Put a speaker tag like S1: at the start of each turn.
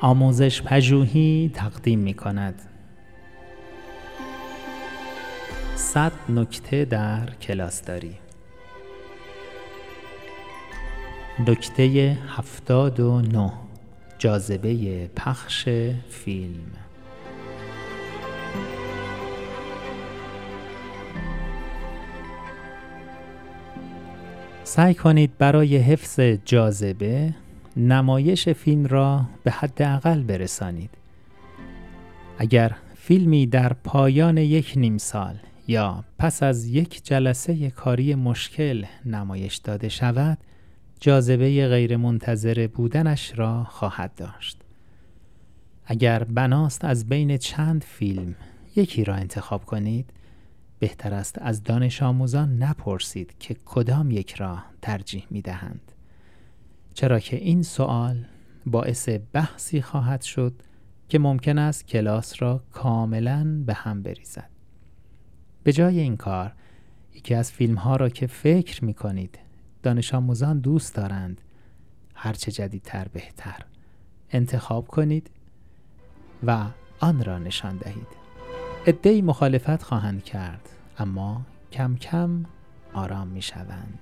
S1: آموزش پژوهی تقدیم می کند صد نکته در کلاسداری نکته هفتاد و نه جاذبه پخش فیلم. سعی کنید برای حفظ جاذبه نمایش فیلم را به حداقل برسانید. اگر فیلمی در پایان یک نیم سال یا پس از یک جلسه کاری مشکل نمایش داده شود جاذبه غیرمنتظره بودنش را خواهد داشت. اگر بناست از بین چند فیلم یکی را انتخاب کنید بهتر است از دانش آموزان نپرسید که کدام یک را ترجیح می دهند چرا که این سوال باعث بحثی خواهد شد که ممکن است کلاس را کاملا به هم بریزد. به جای این کار یکی از فیلم ها را که فکر می کنید دانش آموزان دوست دارند هرچه جدیدتر بهتر انتخاب کنید و آن را نشان دهید. ادهی مخالفت خواهند کرد اما کم کم آرام می شوند